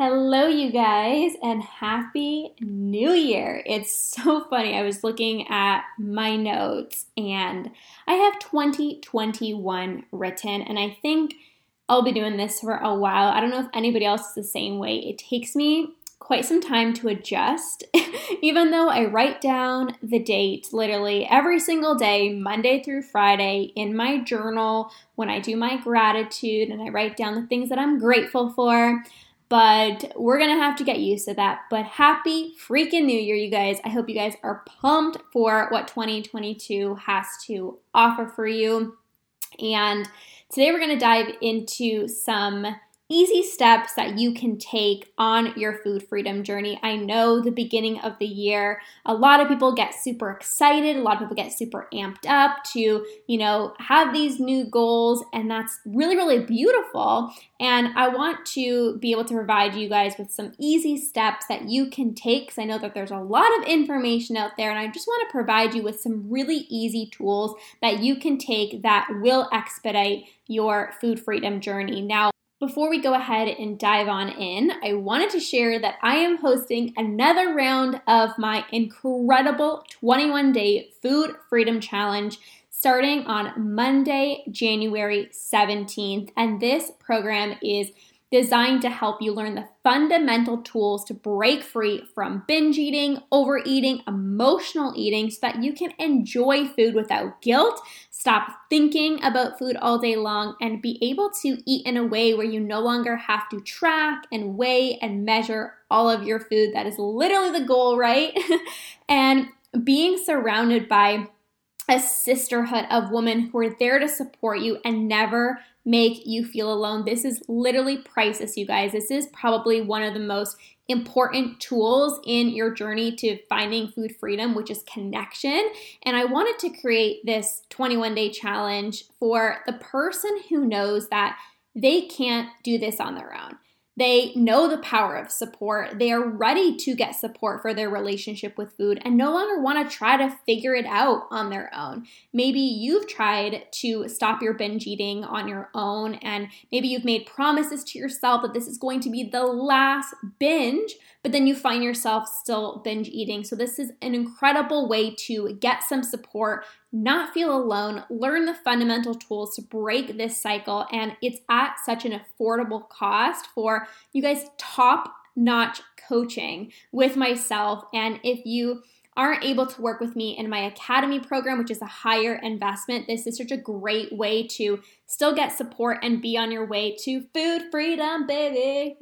Hello, you guys, and happy new year. It's so funny. I was looking at my notes and I have 2021 written, and I think I'll be doing this for a while. I don't know if anybody else is the same way. It takes me quite some time to adjust, even though I write down the date literally every single day, Monday through Friday, in my journal when I do my gratitude and I write down the things that I'm grateful for but we're gonna have to get used to that. But happy freaking new year, you guys. I hope you guys are pumped for what 2022 has to offer for you. And today we're gonna dive into some easy steps that you can take on your food freedom journey. I know the beginning of the year, a lot of people get super excited, a lot of people get super amped up to, you know, have these new goals, and that's really, really beautiful. And I want to be able to provide you guys with some easy steps that you can take because I know that there's a lot of information out there, and I just want to provide you with some really easy tools that you can take that will expedite your food freedom journey. Now, before we go ahead and dive on in, I wanted to share that I am hosting another round of my incredible 21 day food freedom challenge starting on Monday, January 17th. And this program is designed to help you learn the fundamental tools to break free from binge eating, overeating, emotional eating so that you can enjoy food without guilt, stop thinking about food all day long, and be able to eat in a way where you no longer have to track and weigh and measure all of your food. That is literally the goal, right? and being surrounded by a sisterhood of women who are there to support you and never make you feel alone. This is literally priceless, you guys. This is probably one of the most important tools in your journey to finding food freedom, which is connection. And I wanted to create this 21 day challenge for the person who knows that they can't do this on their own. They know the power of support. They are ready to get support for their relationship with food and no longer want to try to figure it out on their own. Maybe you've tried to stop your binge eating on your own, and maybe you've made promises to yourself that this is going to be the last binge, but then you find yourself still binge eating. So, this is an incredible way to get some support, not feel alone, learn the fundamental tools to break this cycle. And it's at such an affordable cost for you guys, top notch coaching with myself. And if you aren't able to work with me in my academy program, which is a higher investment, this is such a great way to still get support and be on your way to food freedom, baby.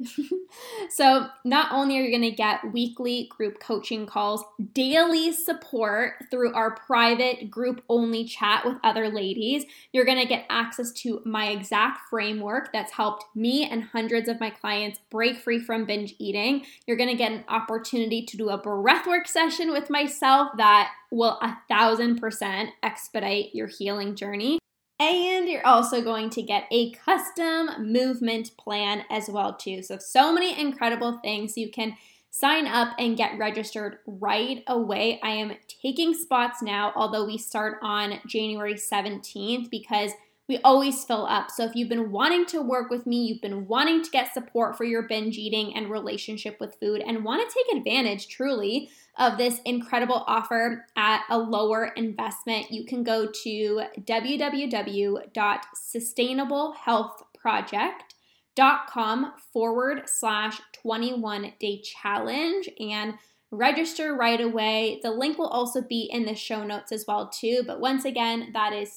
so, not only are you going to get weekly group coaching calls, daily support through our private group only chat with other ladies, you're going to get access to my exact framework that's helped me and hundreds of my clients break free from binge eating. You're going to get an opportunity to do a breathwork session with myself that will a thousand percent expedite your healing journey. And you're also going to get a custom movement plan as well too. So so many incredible things you can sign up and get registered right away. I am taking spots now, although we start on January 17th because we always fill up. So if you've been wanting to work with me, you've been wanting to get support for your binge eating and relationship with food, and want to take advantage truly of this incredible offer at a lower investment, you can go to www.sustainablehealthproject.com forward slash 21 day challenge and register right away. The link will also be in the show notes as well too. But once again, that is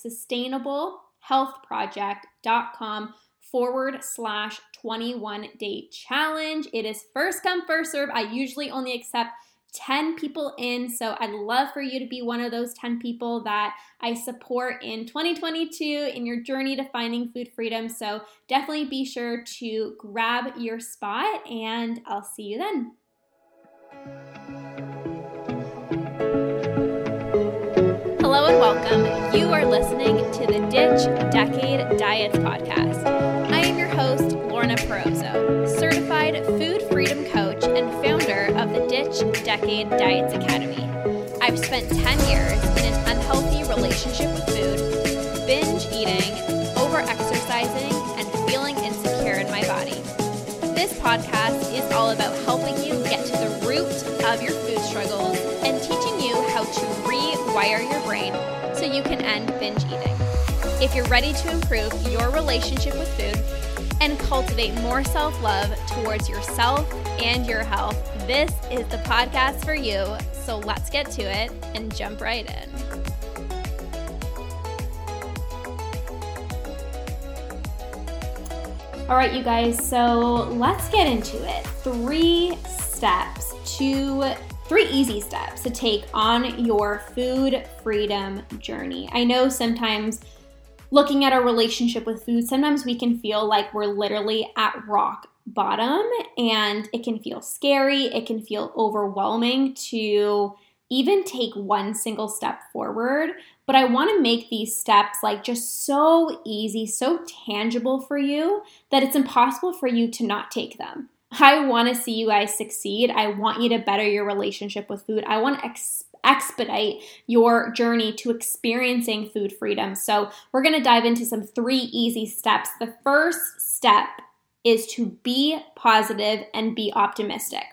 sustainablehealthproject.com forward slash 21 day challenge. It is first come, first serve. I usually only accept 10 people in. So I'd love for you to be one of those 10 people that I support in 2022 in your journey to finding food freedom. So definitely be sure to grab your spot and I'll see you then. Welcome. You are listening to the Ditch Decade Diets podcast. I am your host, Lorna Perozzo, certified food freedom coach and founder of the Ditch Decade Diets Academy. I've spent 10 years in an unhealthy relationship with food, binge eating, over exercising, and feeling insecure in my body. This podcast is all about helping you get to the root of your food struggles and teaching you how to rewire your brain so you can end binge eating. If you're ready to improve your relationship with food and cultivate more self love towards yourself and your health, this is the podcast for you. So let's get to it and jump right in. All right, you guys, so let's get into it. Three steps to three easy steps to take on your food freedom journey. I know sometimes looking at our relationship with food, sometimes we can feel like we're literally at rock bottom and it can feel scary, it can feel overwhelming to even take one single step forward. But I want to make these steps like just so easy, so tangible for you that it's impossible for you to not take them. I want to see you guys succeed. I want you to better your relationship with food. I want to ex- expedite your journey to experiencing food freedom. So, we're going to dive into some three easy steps. The first step is to be positive and be optimistic.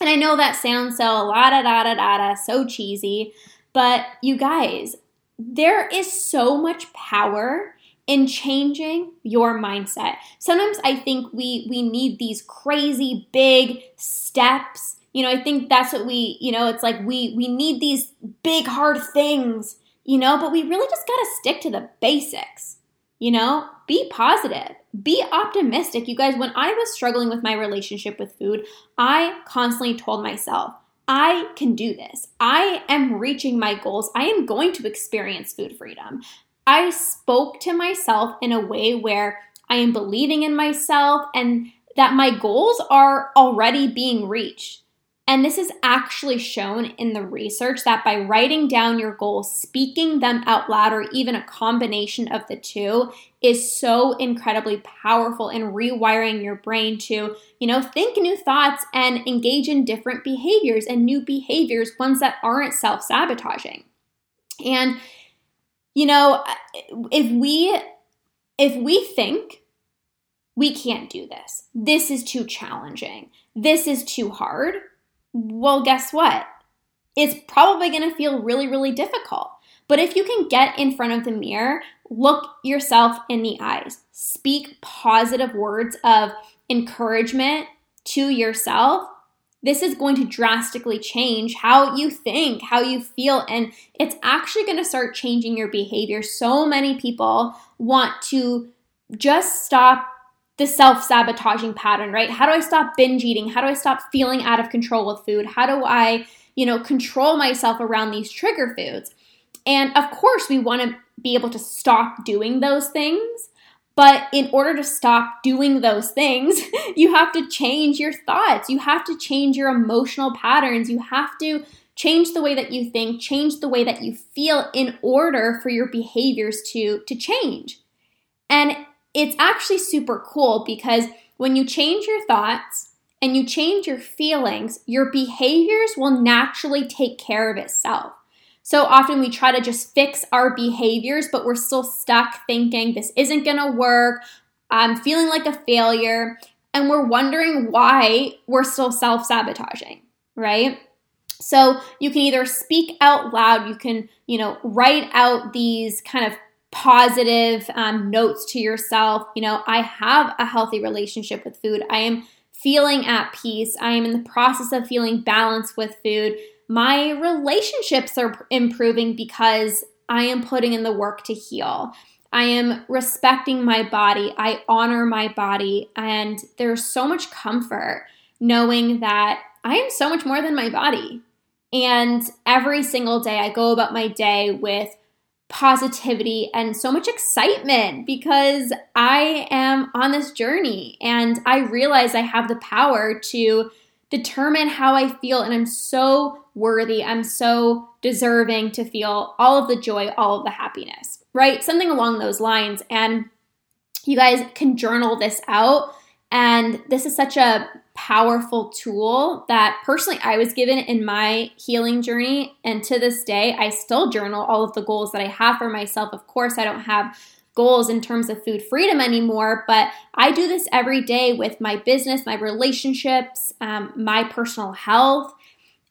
And I know that sounds so la da da da da da, so cheesy, but you guys, there is so much power in changing your mindset. Sometimes I think we we need these crazy big steps. You know, I think that's what we, you know, it's like we we need these big hard things, you know, but we really just got to stick to the basics. You know, be positive, be optimistic. You guys, when I was struggling with my relationship with food, I constantly told myself, I can do this. I am reaching my goals. I am going to experience food freedom. I spoke to myself in a way where I am believing in myself and that my goals are already being reached. And this is actually shown in the research that by writing down your goals, speaking them out loud, or even a combination of the two, is so incredibly powerful in rewiring your brain to, you know, think new thoughts and engage in different behaviors and new behaviors, ones that aren't self sabotaging. And, you know, uh, if we if we think we can't do this, this is too challenging, this is too hard well, guess what? It's probably going to feel really, really difficult. But if you can get in front of the mirror, look yourself in the eyes, speak positive words of encouragement to yourself, this is going to drastically change how you think, how you feel, and it's actually going to start changing your behavior. So many people want to just stop the self sabotaging pattern, right? How do I stop binge eating? How do I stop feeling out of control with food? How do I, you know, control myself around these trigger foods? And of course, we want to be able to stop doing those things. But in order to stop doing those things, you have to change your thoughts. You have to change your emotional patterns. You have to change the way that you think, change the way that you feel in order for your behaviors to, to change. And it's actually super cool because when you change your thoughts and you change your feelings, your behaviors will naturally take care of itself. So often we try to just fix our behaviors, but we're still stuck thinking this isn't gonna work. I'm feeling like a failure. And we're wondering why we're still self sabotaging, right? So you can either speak out loud, you can, you know, write out these kind of positive um, notes to yourself. You know, I have a healthy relationship with food. I am feeling at peace. I am in the process of feeling balanced with food. My relationships are improving because I am putting in the work to heal. I am respecting my body. I honor my body. And there's so much comfort knowing that I am so much more than my body. And every single day, I go about my day with positivity and so much excitement because I am on this journey and I realize I have the power to determine how I feel and I'm so worthy. I'm so deserving to feel all of the joy, all of the happiness, right? Something along those lines. And you guys can journal this out. And this is such a powerful tool that personally I was given in my healing journey. And to this day, I still journal all of the goals that I have for myself. Of course, I don't have goals in terms of food freedom anymore, but I do this every day with my business, my relationships, um, my personal health.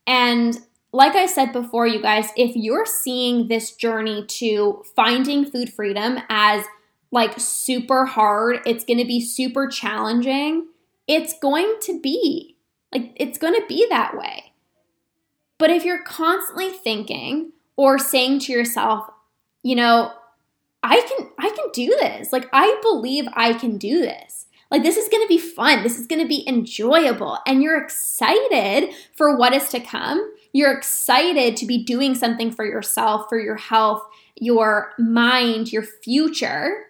And like I said before, you guys, if you're seeing this journey to finding food freedom as like super hard, it's going to be super challenging, it's going to be. Like, it's going to be that way. But if you're constantly thinking or saying to yourself, you know, I can I can do this. Like I believe I can do this. Like this is to be fun. This is to be enjoyable and you're excited for what is to come. You're excited to be doing something for yourself, for your health, your mind, your future.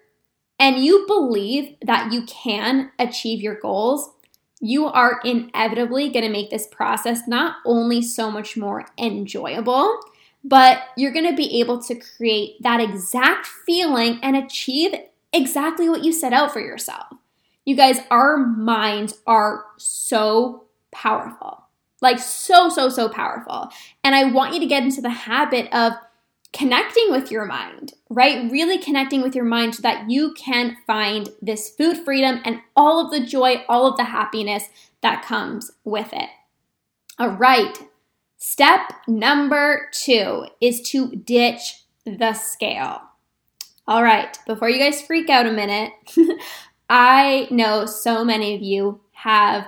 And you believe that you can achieve your goals. You are inevitably to make this process not only so much more enjoyable, but you're to be able to create that exact feeling and achieve exactly what you set out for yourself. You guys, our minds are so powerful. Like, so, so, so powerful. And I want you to get into the habit of connecting with your mind, right? Really connecting with your mind so that you can find this food freedom and all of the joy, all of the happiness that comes with it. All right, Step number two is to ditch the scale. All right, before you guys freak out a minute, I know so many of you have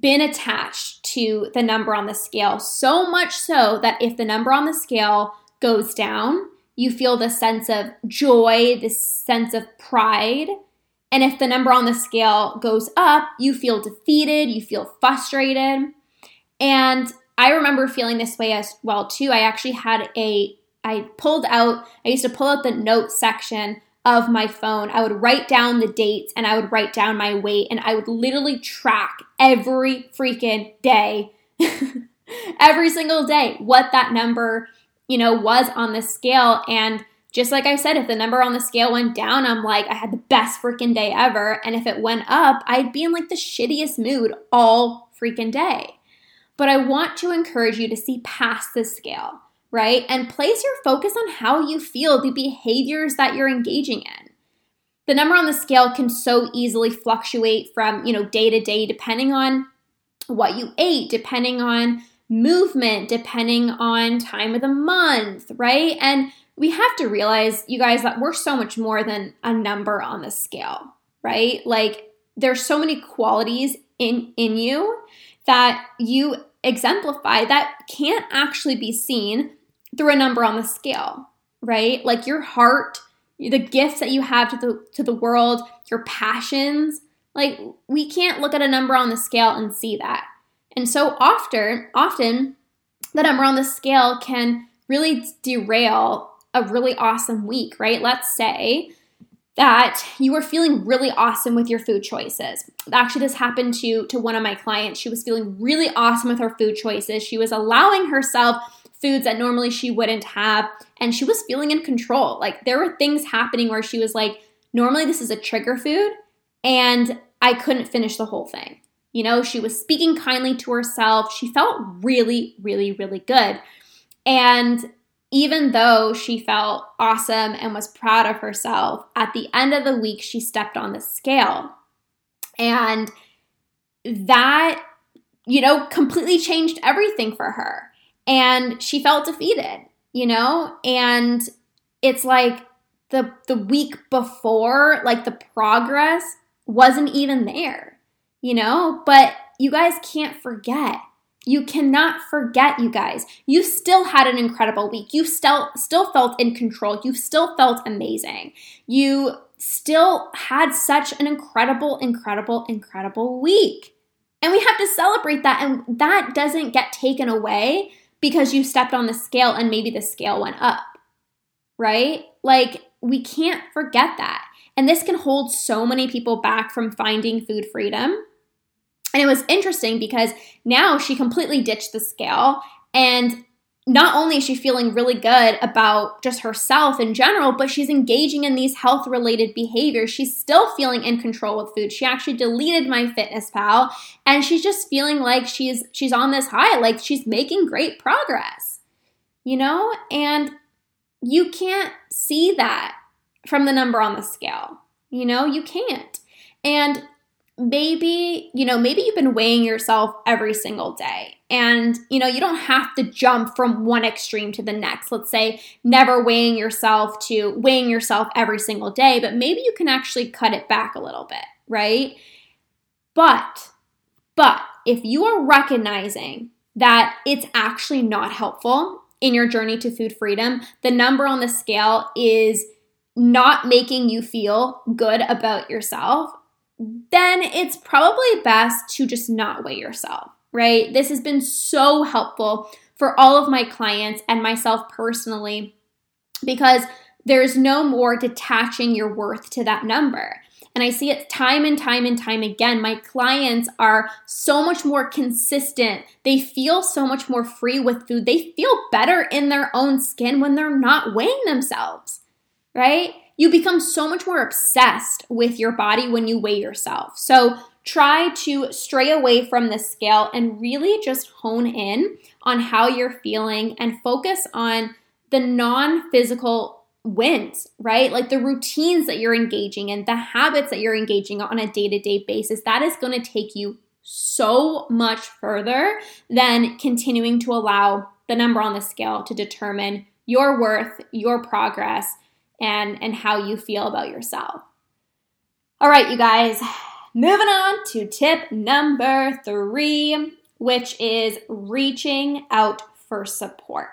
been attached to the number on the scale, so much so that if the number on the scale goes down, you feel this sense of joy, this sense of pride. And if the number on the scale goes up, you feel defeated, you feel frustrated. And I remember feeling this way as well too. I actually had a I pulled out I used to pull out the note section of my phone. I would write down the dates and I would write down my weight and I would literally track every freaking day. every single day what that number, you know, was on the scale and just like I said, if the number on the scale went down, I'm like, I had the best freaking day ever. And if it went up, I'd be in like the shittiest mood all freaking day. But I want to encourage you to see past the scale, right? And place your focus on how you feel, the behaviors that you're engaging in. The number on the scale can so easily fluctuate from, you know, day to day depending on what you ate, depending on movement, depending on time of the month, right? And we have to realize, you guys, that we're so much more than a number on the scale, right? Like there's so many qualities in in you that you exemplify that can't actually be seen through a number on the scale, right? Like your heart, the gifts that you have to the to the world, your passions, like we can't look at a number on the scale and see that. And so often, often the number on the scale can really derail a really awesome week, right? Let's say that you were feeling really awesome with your food choices. Actually, this happened to, to one of my clients. She was feeling really awesome with her food choices. She was allowing herself foods that normally she wouldn't have, and she was feeling in control. Like there were things happening where she was like, normally this is a trigger food, and I couldn't finish the whole thing. You know, she was speaking kindly to herself. She felt really, really, really good. And even though she felt awesome and was proud of herself, at the end of the week, she stepped on the scale. And that, you know, completely changed everything for her. And she felt defeated, you know? And it's like the the week before, like the progress wasn't even there, you know? But you guys can't forget you cannot forget, you guys. You still had an incredible week. You still still felt in control. You still felt amazing. You still had such an incredible, incredible, incredible week. And we have to celebrate that. And that doesn't get taken away because you stepped on the scale and maybe the scale went up, right? Like, we can't forget that. And this can hold so many people back from finding food freedom and it was interesting because now she completely ditched the scale and not only is she feeling really good about just herself in general, but she's engaging in these health related behaviors. She's still feeling in control with food. She actually deleted MyFitnessPal and she's just feeling like she's she's on this high, like she's making great progress. You know? And you can't see that from the number on the scale. You know, you can't. And maybe, you know, maybe you've been weighing yourself every single day. And, you know, you don't have to jump from one extreme to the next. Let's say never weighing yourself to weighing yourself every single day, but maybe you can actually cut it back a little bit, right? But, but if you are recognizing that it's actually not helpful in your journey to food freedom, the number on the scale is not making you feel good about yourself, then it's probably best to just not weigh yourself, right? This has been so helpful for all of my clients and myself personally because there's no more detaching your worth to that number. And I see it time and time and time again. My clients are so much more consistent. They feel so much more free with food. They feel better in their own skin when they're not weighing themselves, right? You become so much more obsessed with your body when you weigh yourself. So try to stray away from the scale and really just hone in on how you're feeling and focus on the non physical wins, right? Like the routines that you're engaging in, the habits that you're engaging on a day to day basis. That is going to take you so much further than continuing to allow the number on the scale to determine your worth, your progress, and and how you feel about yourself. All right, you guys, moving on to tip number 3, which is reaching out for support.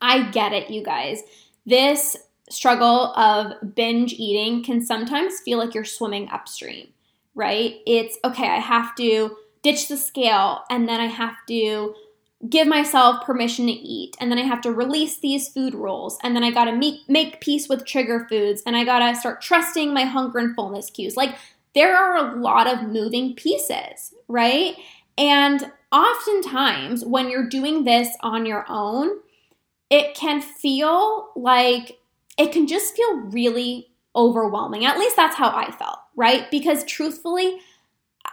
I get it, you guys. This struggle of binge eating can sometimes feel like you're swimming upstream, right? It's okay, I have to ditch the scale and then I have to give myself permission to eat and then i have to release these food rules and then i gotta make, make peace with trigger foods and i gotta start trusting my hunger and fullness cues. Like there are a lot of moving pieces right? And oftentimes when you're doing this on your own it can feel like it can just feel really overwhelming. At least that's how i felt right? Because truthfully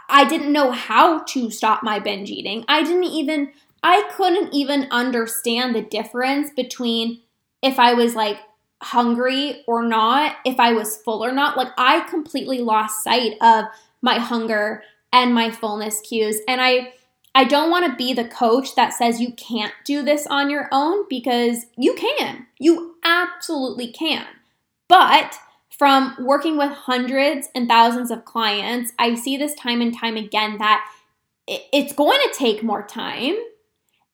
I didn't know how to stop my binge eating. I didn't even I couldn't even understand the difference between if I was like hungry or not, if I was full or not. Like I completely lost sight of my hunger and my fullness cues. And I I don't want to be the coach that says you can't do this on your own because you can. You absolutely can. But from working with hundreds and thousands of clients, I see this time and time again that it's going to take more time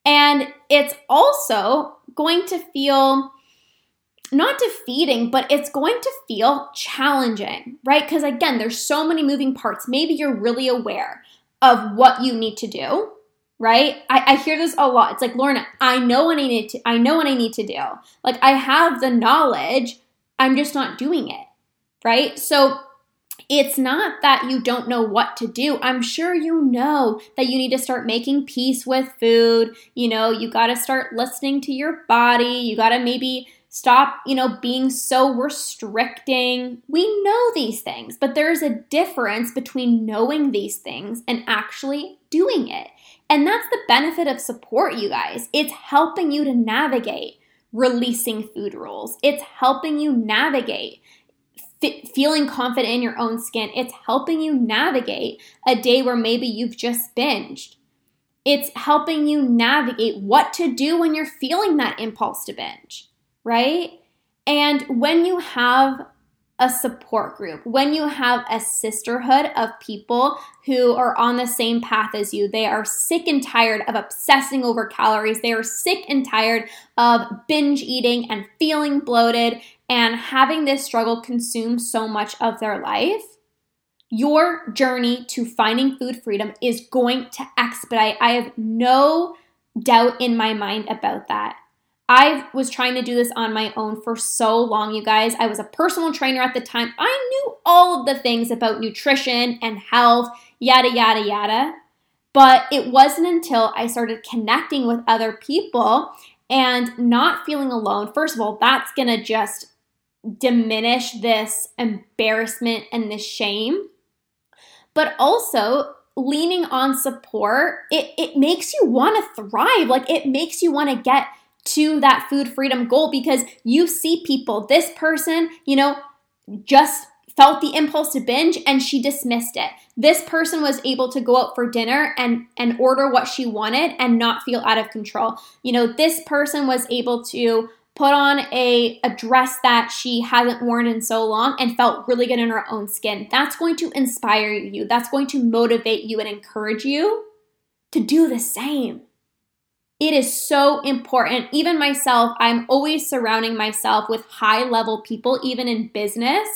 and it's also going to feel not defeating, but it's going to feel challenging, right? Because again, there's so many moving parts. Maybe you're really aware of what you need to do, right? I, I hear this a lot. It's like, Lorna, I know what I need to, I know what I need to do. Like I have the knowledge, I'm just not doing it, right? So it's not that you don't know what to do. I'm sure you know that you need to start making peace with food. You know, you got to start listening to your body. You got to maybe stop, you know, being so restricting. We know these things, but there's a difference between knowing these things and actually doing it. And that's the benefit of support, you guys. It's helping you to navigate releasing food rules. It's helping you navigate feeling confident in your own skin. It's helping you navigate a day where maybe you've just binged. It's helping you navigate what to do when you're feeling that impulse to binge, right? And when you have a support group, when you have a sisterhood of people who are on the same path as you, they are sick and tired of obsessing over calories. They are sick and tired of binge eating and feeling bloated and having this struggle consume so much of their life. Your journey to finding food freedom is going to expedite. I have no doubt in my mind about that. I was trying to do this on my own for so long, you guys. I was a personal trainer at the time. I knew all of the things about nutrition and health, yada, yada, yada. But it wasn't until I started connecting with other people and not feeling alone. First of all, that's going to just diminish this embarrassment and this shame. But also, leaning on support, it, it makes you want to thrive. Like, it makes you want to get to that food freedom goal because you see people, this person, you know, just felt the impulse to binge and she dismissed it. This person was able to go out for dinner and and order what she wanted and not feel out of control. You know, this person was able to put on a, a dress that she hasn't worn in so long and felt really good in her own skin. That's going to inspire you. That's going to motivate you and encourage you to do the same. It is so important. Even myself, I'm always surrounding myself with high level people, even in business,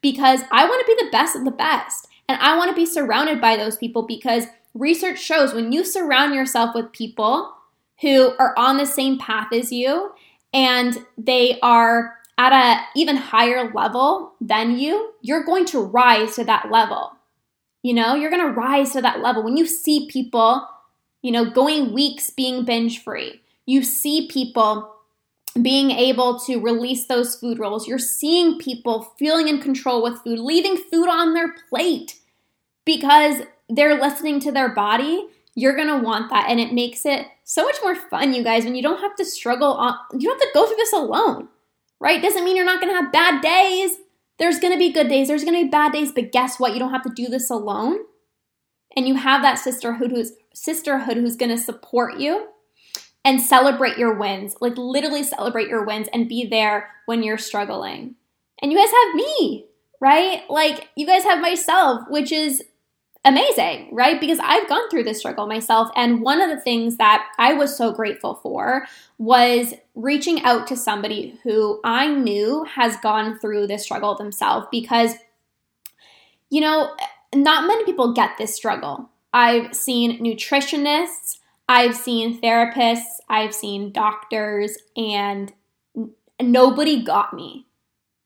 because I want to be the best of the best. And I want to be surrounded by those people because research shows when you surround yourself with people who are on the same path as you and they are at a even higher level than you, you're going to rise to that level. You know, you're going to rise to that level when you see people you know, going weeks being binge free. You see people being able to release those food rules. You're seeing people feeling in control with food, leaving food on their plate because they're listening to their body. You're to want that. And it makes it so much more fun, you guys, when you don't have to struggle on, you don't have to go through this alone, right? Doesn't mean you're not to have bad days. There's to be good days, there's to be bad days, but guess what? You don't have to do this alone and you have that sisterhood who's sisterhood who's going to support you and celebrate your wins. Like literally celebrate your wins and be there when you're struggling. And you guys have me, right? Like you guys have myself, which is amazing, right? Because I've gone through this struggle myself. And one of the things that I was so grateful for was reaching out to somebody who I knew has gone through this struggle themselves because, you know, not many people get this struggle. I've seen nutritionists, I've seen therapists, I've seen doctors, and nobody got me.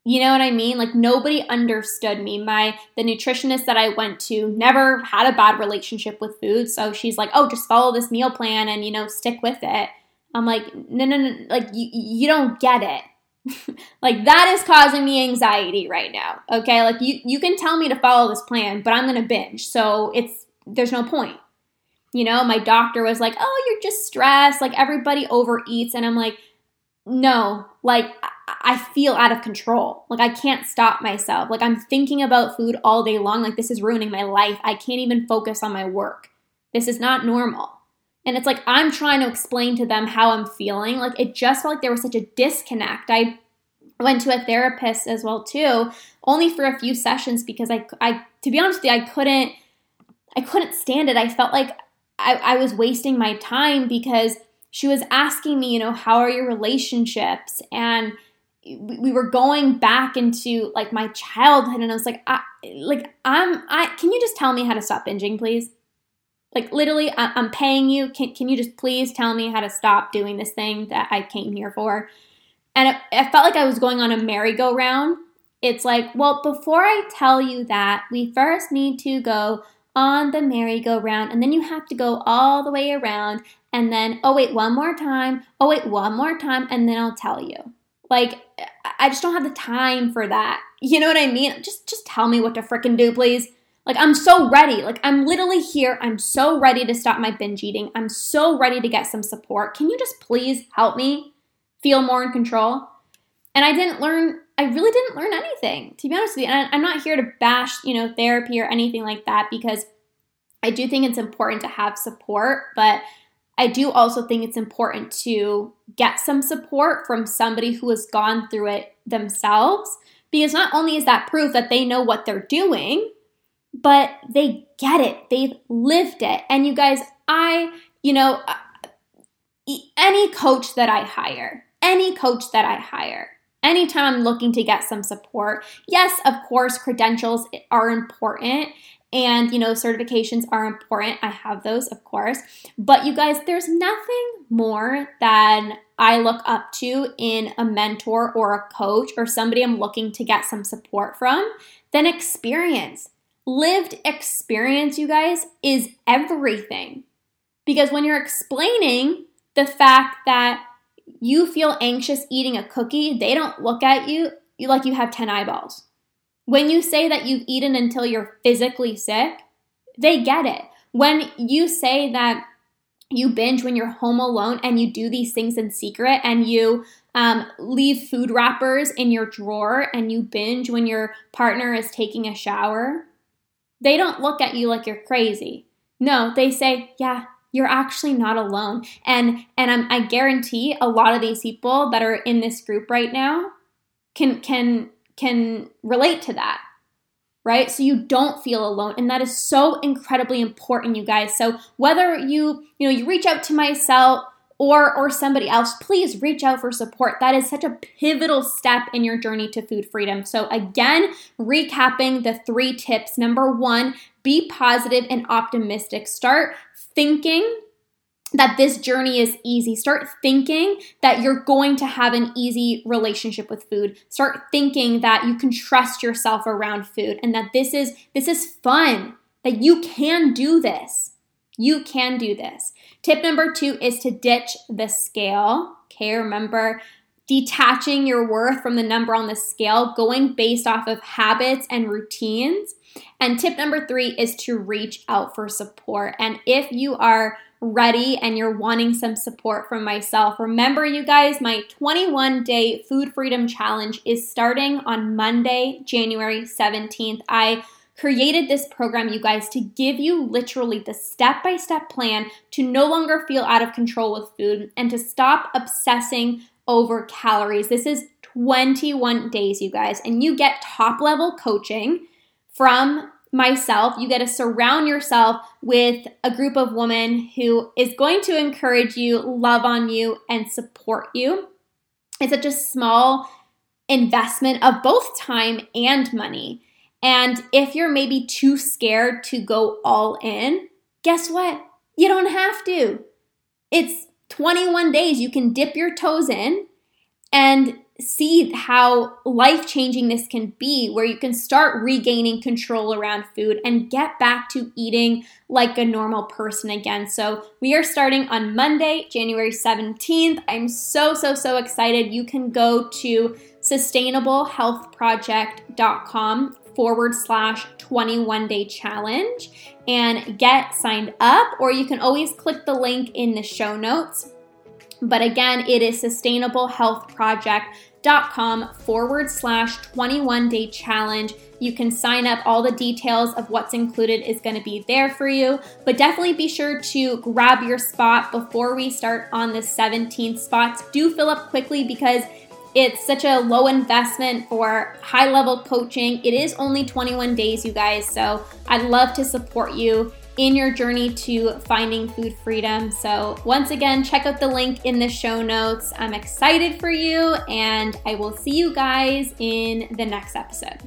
You know what I mean? Like nobody understood me. My the nutritionist that I went to never had a bad relationship with food, so she's like, "Oh, just follow this meal plan and you know stick with it." I'm like, "No, no, no! Like you, you don't get it." like that is causing me anxiety right now. Okay? Like you you can tell me to follow this plan, but I'm going to binge. So it's there's no point. You know, my doctor was like, "Oh, you're just stressed. Like everybody overeats." And I'm like, "No, like I feel out of control. Like I can't stop myself. Like I'm thinking about food all day long. Like this is ruining my life. I can't even focus on my work. This is not normal." And it's like I'm trying to explain to them how I'm feeling. Like it just felt like there was such a disconnect. I went to a therapist as well too, only for a few sessions because I, I to be honest with you, I couldn't, I couldn't stand it. I felt like I, I was wasting my time because she was asking me, you know, how are your relationships? And we were going back into like my childhood, and I was like, I, like I'm, I can you just tell me how to stop binging, please? Like literally, I, am paying you. Can, can you just please tell me how to stop doing this thing that I came here for? And it, it felt like I was going on a merry-go-round. It's like, well, before I tell you that, we first need to go on the merry-go-round, and then you have to go all the way around, and then, oh, wait, one more time, oh, wait, one more time, and then I'll tell you. Like, I just don't have the time for that. You know what I mean? Just just tell me what to fricking do, please. Like, I'm so ready. Like, I'm literally here. I'm so ready to stop my binge eating. I'm so ready to get some support. Can you just please help me feel more in control? And I didn't learn, I really didn't learn anything, to be honest with you. And I'm not here to bash, you know, therapy or anything like that because I do think it's important to have support, but I do also think it's important to get some support from somebody who has gone through it themselves because not only is that proof that they know what they're doing, but they get it. They've lived it. And you guys, I, you know, uh, any coach that I hire, any coach that I hire, anytime I'm looking to get some support, yes, of course, credentials are important and you know certifications are important i have those of course but you guys there's nothing more than i look up to in a mentor or a coach or somebody i'm looking to get some support from than experience lived experience, you guys, is everything. Because when you're explaining the fact that you feel anxious eating a cookie, they don't look at you like you have 10 eyeballs. When you say that you've eaten until you're physically sick, they get it. When you say that you binge when you're home alone and you do these things in secret and you um, leave food wrappers in your drawer and you binge when your partner is taking a shower, they don't look at you like you're crazy. No, they say, yeah, you're actually not alone. And and I'm, I guarantee a lot of these people that are in this group right now can can can relate to that right? So you don't feel alone. And that is so incredibly important, you guys. So whether you, you know, you reach out to myself or or somebody else, please reach out for support. That is such a pivotal step in your journey to food freedom. So again, recapping the three tips. Number 1, be positive and optimistic. Start thinking that this journey is easy. Start thinking that you're going to have an easy relationship with food. Start thinking that you can trust yourself around food and that this is this is fun. That you can do this. You can do this. Tip number 2 is to ditch the scale. Okay, remember detaching your worth from the number on the scale, going based off of habits and routines. And tip number 3 is to reach out for support. And if you are ready and you're wanting some support from myself, remember, you guys, my 21 day food freedom challenge is starting on Monday, January 17th. I created this program, you guys, to give you literally the step by step plan to no longer feel out of control with food and to stop obsessing over calories. This is 21 days, you guys, and you get top level coaching from myself, you get to surround yourself with a group of women who is going to encourage you, love on you, and support you. It's such a small investment of both time and money. And if you're maybe too scared to go all in, guess what? You don't have to. It's 21 days. You can dip your toes in and see how life changing this can be, where you can start regaining control around food and get back to eating like a normal person again. So, we are starting on Monday, January 17th. I'm so, so, so excited. You can go to sustainablehealthproject.com forward slash 21 day challenge and get signed up, or you can always click the link in the show notes. But again, it is sustainablehealthproject.com forward slash 21 day challenge. You can sign up. All the details of what's included is going to be there for you. But definitely be sure to grab your spot before we start on the 17th spots. Do fill up quickly because it's such a low investment for high level coaching. It is only 21 days, you guys. So I'd love to support you in your journey to finding food freedom. So, once again, check out the link in the show notes. I'm excited for you, and I will see you guys in the next episode.